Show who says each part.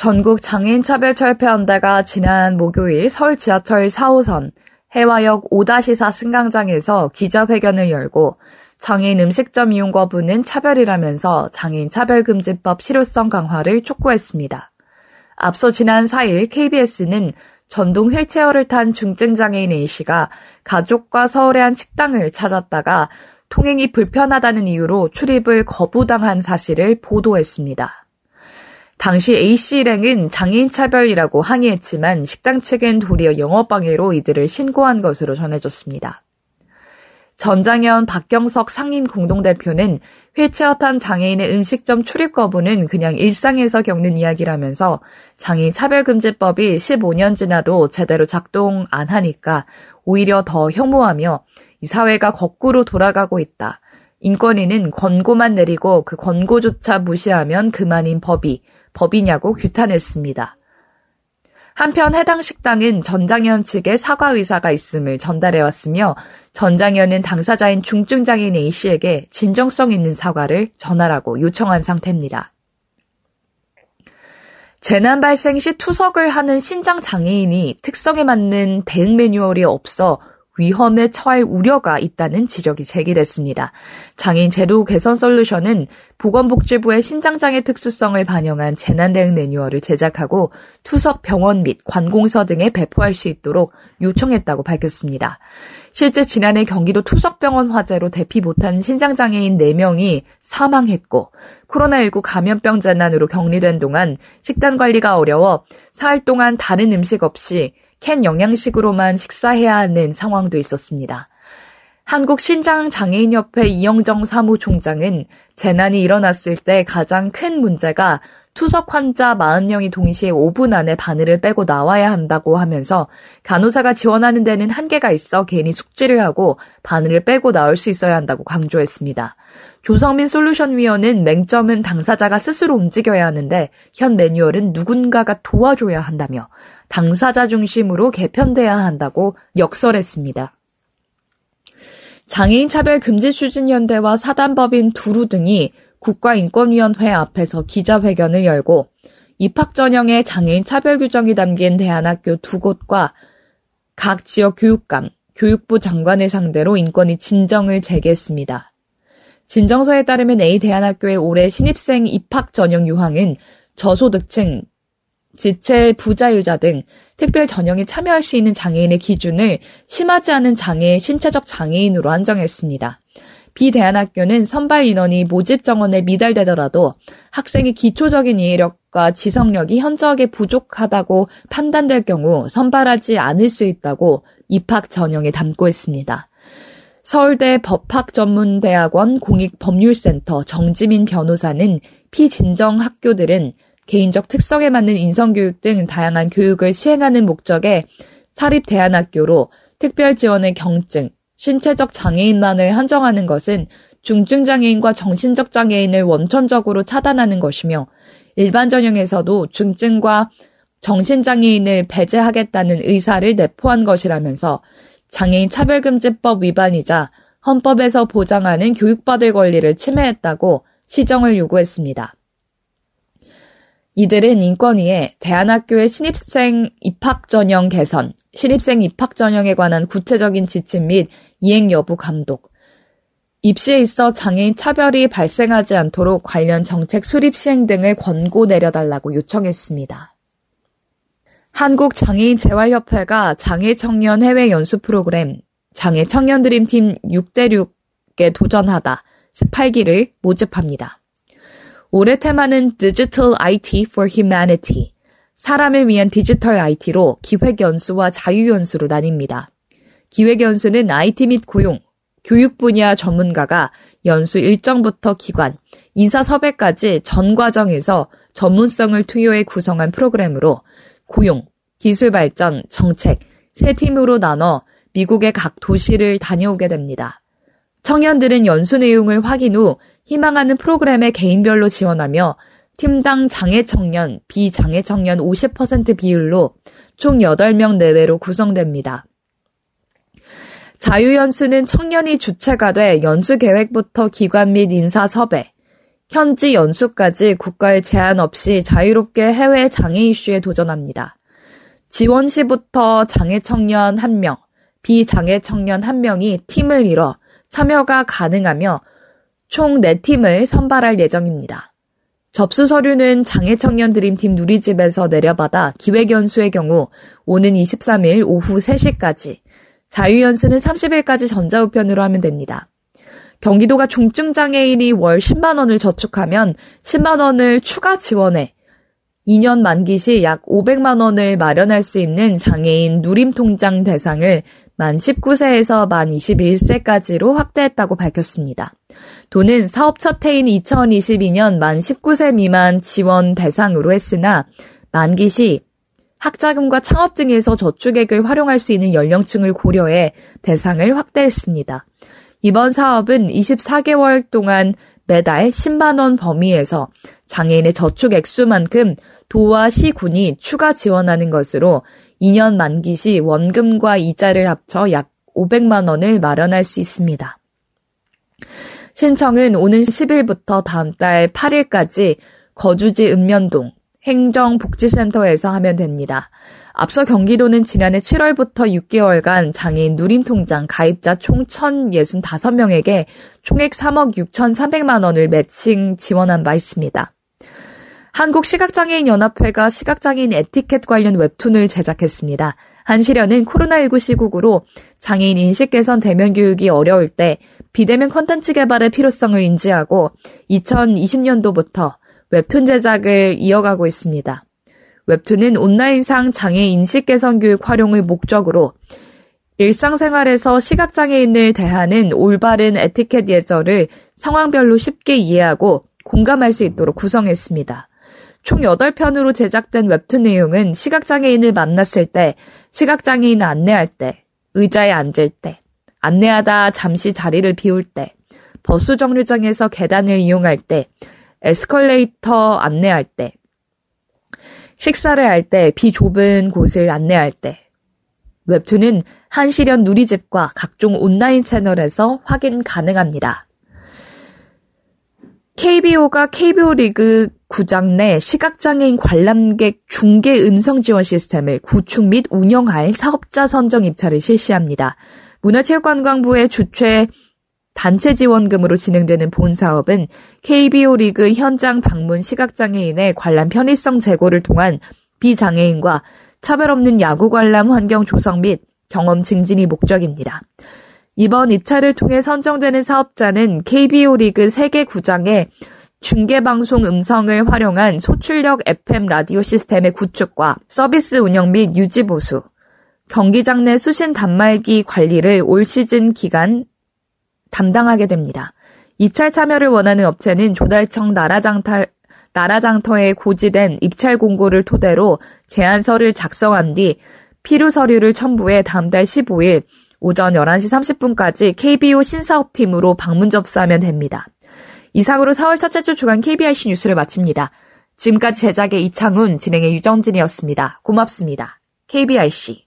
Speaker 1: 전국 장애인 차별 철폐연대가 지난 목요일 서울 지하철 4호선 해화역 5-4 승강장에서 기자회견을 열고 장애인 음식점 이용 거부는 차별이라면서 장애인 차별금지법 실효성 강화를 촉구했습니다. 앞서 지난 4일 KBS는 전동 휠체어를 탄 중증장애인 A씨가 가족과 서울의 한 식당을 찾았다가 통행이 불편하다는 이유로 출입을 거부당한 사실을 보도했습니다. 당시 A씨 일행은 장애인 차별이라고 항의했지만 식당 측은 도리어 영업방해로 이들을 신고한 것으로 전해졌습니다. 전장현 박경석 상임 공동대표는 휠체어 탄 장애인의 음식점 출입 거부는 그냥 일상에서 겪는 이야기라면서 장애인 차별금지법이 15년 지나도 제대로 작동 안 하니까 오히려 더 혐오하며 이 사회가 거꾸로 돌아가고 있다. 인권위는 권고만 내리고 그 권고조차 무시하면 그만인 법이 법이냐고 규탄했습니다. 한편 해당 식당은 전장현 측에 사과 의사가 있음을 전달해왔으며 전장현은 당사자인 중증장애인 A씨에게 진정성 있는 사과를 전하라고 요청한 상태입니다. 재난 발생 시 투석을 하는 신장 장애인이 특성에 맞는 대응 매뉴얼이 없어 위험에 처할 우려가 있다는 지적이 제기됐습니다. 장애인 제도 개선 솔루션은 보건복지부의 신장장애 특수성을 반영한 재난대응 매뉴얼을 제작하고 투석 병원 및 관공서 등에 배포할 수 있도록 요청했다고 밝혔습니다. 실제 지난해 경기도 투석병원 화재로 대피 못한 신장장애인 4명이 사망했고 코로나19 감염병 재난으로 격리된 동안 식단 관리가 어려워 사흘 동안 다른 음식 없이 캔 영양식으로만 식사해야 하는 상황도 있었습니다. 한국신장장애인협회 이영정 사무총장은 재난이 일어났을 때 가장 큰 문제가 투석 환자 40명이 동시에 5분 안에 바늘을 빼고 나와야 한다고 하면서 간호사가 지원하는 데는 한계가 있어 괜히 숙지를 하고 바늘을 빼고 나올 수 있어야 한다고 강조했습니다. 조성민 솔루션 위원은 맹점은 당사자가 스스로 움직여야 하는데 현 매뉴얼은 누군가가 도와줘야 한다며 당사자 중심으로 개편돼야 한다고 역설했습니다. 장애인 차별 금지 추진 연대와 사단법인 두루 등이 국가인권위원회 앞에서 기자회견을 열고 입학 전형에 장애인 차별 규정이 담긴 대안학교 두 곳과 각 지역 교육감, 교육부 장관을 상대로 인권위 진정을 제기했습니다. 진정서에 따르면 A 대안학교의 올해 신입생 입학 전형 유황은 저소득층, 지체 부자유자 등 특별 전형에 참여할 수 있는 장애인의 기준을 심하지 않은 장애 신체적 장애인으로 한정했습니다. 비대안학교는 선발 인원이 모집 정원에 미달되더라도 학생의 기초적인 이해력과 지성력이 현저하게 부족하다고 판단될 경우 선발하지 않을 수 있다고 입학 전형에 담고 있습니다. 서울대 법학전문대학원 공익법률센터 정지민 변호사는 피진정 학교들은 개인적 특성에 맞는 인성교육 등 다양한 교육을 시행하는 목적의 사립대안학교로 특별 지원의 경증, 신체적 장애인만을 한정하는 것은 중증 장애인과 정신적 장애인을 원천적으로 차단하는 것이며 일반 전형에서도 중증과 정신 장애인을 배제하겠다는 의사를 내포한 것이라면서 장애인 차별금지법 위반이자 헌법에서 보장하는 교육받을 권리를 침해했다고 시정을 요구했습니다. 이들은 인권위에 대안학교의 신입생 입학 전형 개선, 신입생 입학 전형에 관한 구체적인 지침 및 이행 여부 감독, 입시에 있어 장애인 차별이 발생하지 않도록 관련 정책 수립 시행 등을 권고 내려달라고 요청했습니다. 한국장애인 재활협회가 장애 청년 해외 연수 프로그램 장애 청년 드림팀 6대6에 도전하다 18기를 모집합니다. 올해 테마는 Digital IT for Humanity, 사람을 위한 디지털 IT로 기획연수와 자유연수로 나뉩니다. 기획연수는 IT 및 고용, 교육 분야 전문가가 연수 일정부터 기관, 인사 섭외까지 전 과정에서 전문성을 투여해 구성한 프로그램으로 고용, 기술 발전, 정책, 세 팀으로 나눠 미국의 각 도시를 다녀오게 됩니다. 청년들은 연수 내용을 확인 후 희망하는 프로그램에 개인별로 지원하며 팀당 장애 청년, 비장애 청년 50% 비율로 총 8명 내외로 구성됩니다. 자유연수는 청년이 주체가 돼 연수 계획부터 기관 및 인사 섭외, 현지 연수까지 국가의 제한 없이 자유롭게 해외 장애 이슈에 도전합니다. 지원 시부터 장애 청년 1명, 비장애 청년 1명이 팀을 이뤄 참여가 가능하며 총 4팀을 선발할 예정입니다. 접수 서류는 장애 청년 드림팀 누리집에서 내려받아 기획 연수의 경우 오는 23일 오후 3시까지, 자유 연수는 30일까지 전자우편으로 하면 됩니다. 경기도가 중증장애인이 월 10만원을 저축하면 10만원을 추가 지원해 2년 만기 시 약 500만원을 마련할 수 있는 장애인 누림통장 대상을 만 19세에서 만 21세까지로 확대했다고 밝혔습니다. 도는 사업 첫 해인 2022년 만 19세 미만 지원 대상으로 했으나 만기 시 학자금과 창업 등에서 저축액을 활용할 수 있는 연령층을 고려해 대상을 확대했습니다. 이번 사업은 24개월 동안 매달 10만원 범위에서 장애인의 저축 액수만큼 도와 시군이 추가 지원하는 것으로 2년 만기 시 원금과 이자를 합쳐 약 500만 원을 마련할 수 있습니다. 신청은 오는 10일부터 다음 달 8일까지 거주지 읍면동 행정복지센터에서 하면 됩니다. 앞서 경기도는 지난해 7월부터 6개월간 장애인 누림통장 가입자 총 1,065명에게 총액 3억 6,300만 원을 매칭 지원한 바 있습니다. 한국시각장애인연합회가 시각장애인 에티켓 관련 웹툰을 제작했습니다. 한시련은 코로나19 시국으로 장애인 인식 개선 대면 교육이 어려울 때 비대면 컨텐츠 개발의 필요성을 인지하고 2020년도부터 웹툰 제작을 이어가고 있습니다. 웹툰은 온라인상 장애 인식 개선 교육 활용을 목적으로 일상생활에서 시각장애인을 대하는 올바른 에티켓 예절을 상황별로 쉽게 이해하고 공감할 수 있도록 구성했습니다. 총 8편으로 제작된 웹툰 내용은 시각장애인을 만났을 때, 시각장애인을 안내할 때, 의자에 앉을 때, 안내하다 잠시 자리를 비울 때, 버스 정류장에서 계단을 이용할 때, 에스컬레이터 안내할 때, 식사를 할 때, 비 좁은 곳을 안내할 때, 웹툰은 한시련 누리집과 각종 온라인 채널에서 확인 가능합니다. KBO가 KBO 리그 구장 내 시각장애인 관람객 중계 음성 지원 시스템을 구축 및 운영할 사업자 선정 입찰을 실시합니다. 문화체육관광부의 주최 단체 지원금으로 진행되는 본 사업은 KBO 리그 현장 방문 시각장애인의 관람 편의성 제고를 통한 비장애인과 차별 없는 야구 관람 환경 조성 및 경험 증진이 목적입니다. 이번 입찰을 통해 선정되는 사업자는 KBO 리그 3개 구장에 중계방송 음성을 활용한 소출력 FM 라디오 시스템의 구축과 서비스 운영 및 유지 보수, 경기장 내 수신 단말기 관리를 올 시즌 기간 담당하게 됩니다. 입찰 참여를 원하는 업체는 조달청 나라장터, 나라장터에 고지된 입찰 공고를 토대로 제안서를 작성한 뒤 필요 서류를 첨부해 다음 달 15일 오전 11시 30분까지 KBO 신사업팀으로 방문 접수하면 됩니다. 이상으로 4월 첫째 주 주간 KBIC 뉴스를 마칩니다. 지금까지 제작의 이창훈, 진행의 유정진이었습니다. 고맙습니다. KBIC.